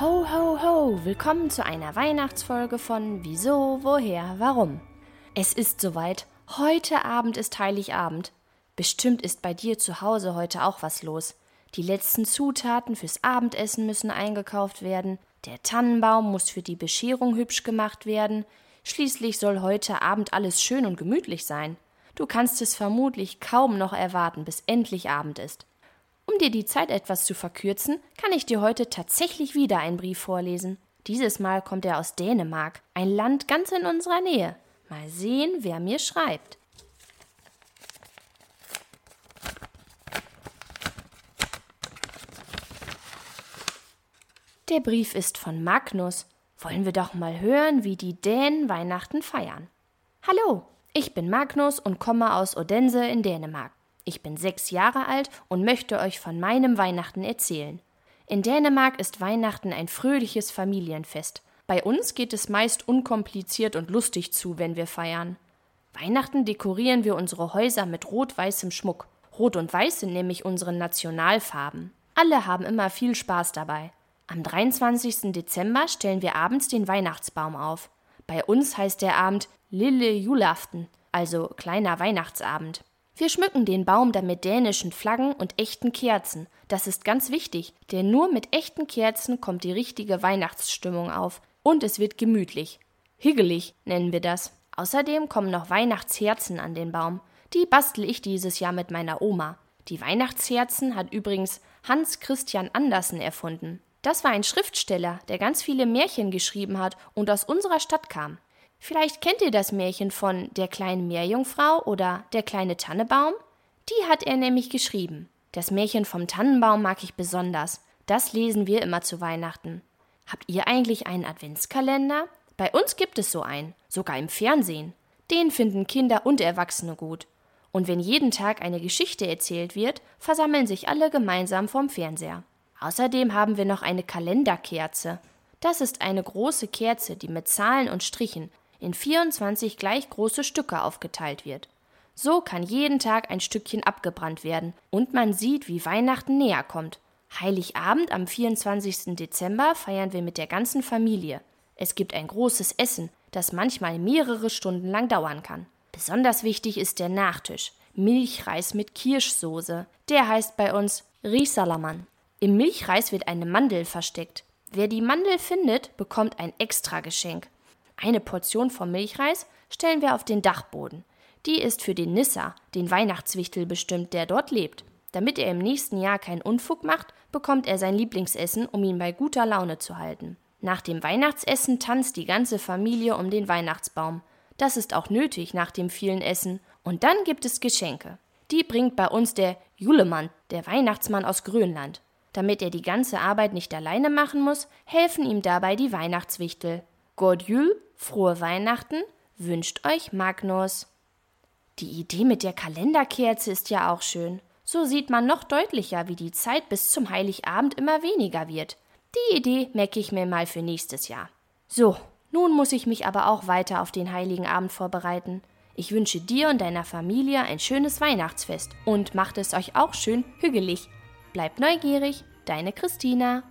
Ho, ho, ho! Willkommen zu einer Weihnachtsfolge von Wieso, Woher, Warum. Es ist soweit. Heute Abend ist Heiligabend. Bestimmt ist bei dir zu Hause heute auch was los. Die letzten Zutaten fürs Abendessen müssen eingekauft werden. Der Tannenbaum muss für die Bescherung hübsch gemacht werden. Schließlich soll heute Abend alles schön und gemütlich sein. Du kannst es vermutlich kaum noch erwarten, bis endlich Abend ist. Um dir die Zeit etwas zu verkürzen, kann ich dir heute tatsächlich wieder einen Brief vorlesen. Dieses Mal kommt er aus Dänemark, ein Land ganz in unserer Nähe. Mal sehen, wer mir schreibt. Der Brief ist von Magnus. Wollen wir doch mal hören, wie die Dänen Weihnachten feiern. Hallo, ich bin Magnus und komme aus Odense in Dänemark. Ich bin sechs Jahre alt und möchte euch von meinem Weihnachten erzählen. In Dänemark ist Weihnachten ein fröhliches Familienfest. Bei uns geht es meist unkompliziert und lustig zu, wenn wir feiern. Weihnachten dekorieren wir unsere Häuser mit rot-weißem Schmuck. Rot und Weiß sind nämlich unsere Nationalfarben. Alle haben immer viel Spaß dabei. Am 23. Dezember stellen wir abends den Weihnachtsbaum auf. Bei uns heißt der Abend Lille Julaften, also kleiner Weihnachtsabend. Wir schmücken den Baum dann mit dänischen Flaggen und echten Kerzen. Das ist ganz wichtig, denn nur mit echten Kerzen kommt die richtige Weihnachtsstimmung auf und es wird gemütlich. Higgelig nennen wir das. Außerdem kommen noch Weihnachtsherzen an den Baum. Die bastel ich dieses Jahr mit meiner Oma. Die Weihnachtsherzen hat übrigens Hans Christian Andersen erfunden. Das war ein Schriftsteller, der ganz viele Märchen geschrieben hat und aus unserer Stadt kam. Vielleicht kennt ihr das Märchen von der kleinen Meerjungfrau oder der kleine Tannebaum? Die hat er nämlich geschrieben. Das Märchen vom Tannenbaum mag ich besonders. Das lesen wir immer zu Weihnachten. Habt ihr eigentlich einen Adventskalender? Bei uns gibt es so einen, sogar im Fernsehen. Den finden Kinder und Erwachsene gut. Und wenn jeden Tag eine Geschichte erzählt wird, versammeln sich alle gemeinsam vorm Fernseher. Außerdem haben wir noch eine Kalenderkerze. Das ist eine große Kerze, die mit Zahlen und Strichen in 24 gleich große Stücke aufgeteilt wird. So kann jeden Tag ein Stückchen abgebrannt werden und man sieht, wie Weihnachten näher kommt. Heiligabend am 24. Dezember feiern wir mit der ganzen Familie. Es gibt ein großes Essen, das manchmal mehrere Stunden lang dauern kann. Besonders wichtig ist der Nachtisch. Milchreis mit Kirschsoße. Der heißt bei uns Riesalaman. Im Milchreis wird eine Mandel versteckt. Wer die Mandel findet, bekommt ein Extrageschenk. Eine Portion vom Milchreis stellen wir auf den Dachboden. Die ist für den Nissa, den Weihnachtswichtel, bestimmt, der dort lebt. Damit er im nächsten Jahr keinen Unfug macht, bekommt er sein Lieblingsessen, um ihn bei guter Laune zu halten. Nach dem Weihnachtsessen tanzt die ganze Familie um den Weihnachtsbaum. Das ist auch nötig nach dem vielen Essen. Und dann gibt es Geschenke. Die bringt bei uns der Julemann, der Weihnachtsmann aus Grönland. Damit er die ganze Arbeit nicht alleine machen muss, helfen ihm dabei die Weihnachtswichtel. God Jul, frohe Weihnachten, wünscht euch Magnus. Die Idee mit der Kalenderkerze ist ja auch schön. So sieht man noch deutlicher, wie die Zeit bis zum Heiligabend immer weniger wird. Die Idee merke ich mir mal für nächstes Jahr. So, nun muss ich mich aber auch weiter auf den Heiligen Abend vorbereiten. Ich wünsche dir und deiner Familie ein schönes Weihnachtsfest und macht es euch auch schön hügelig. Bleibt neugierig, deine Christina.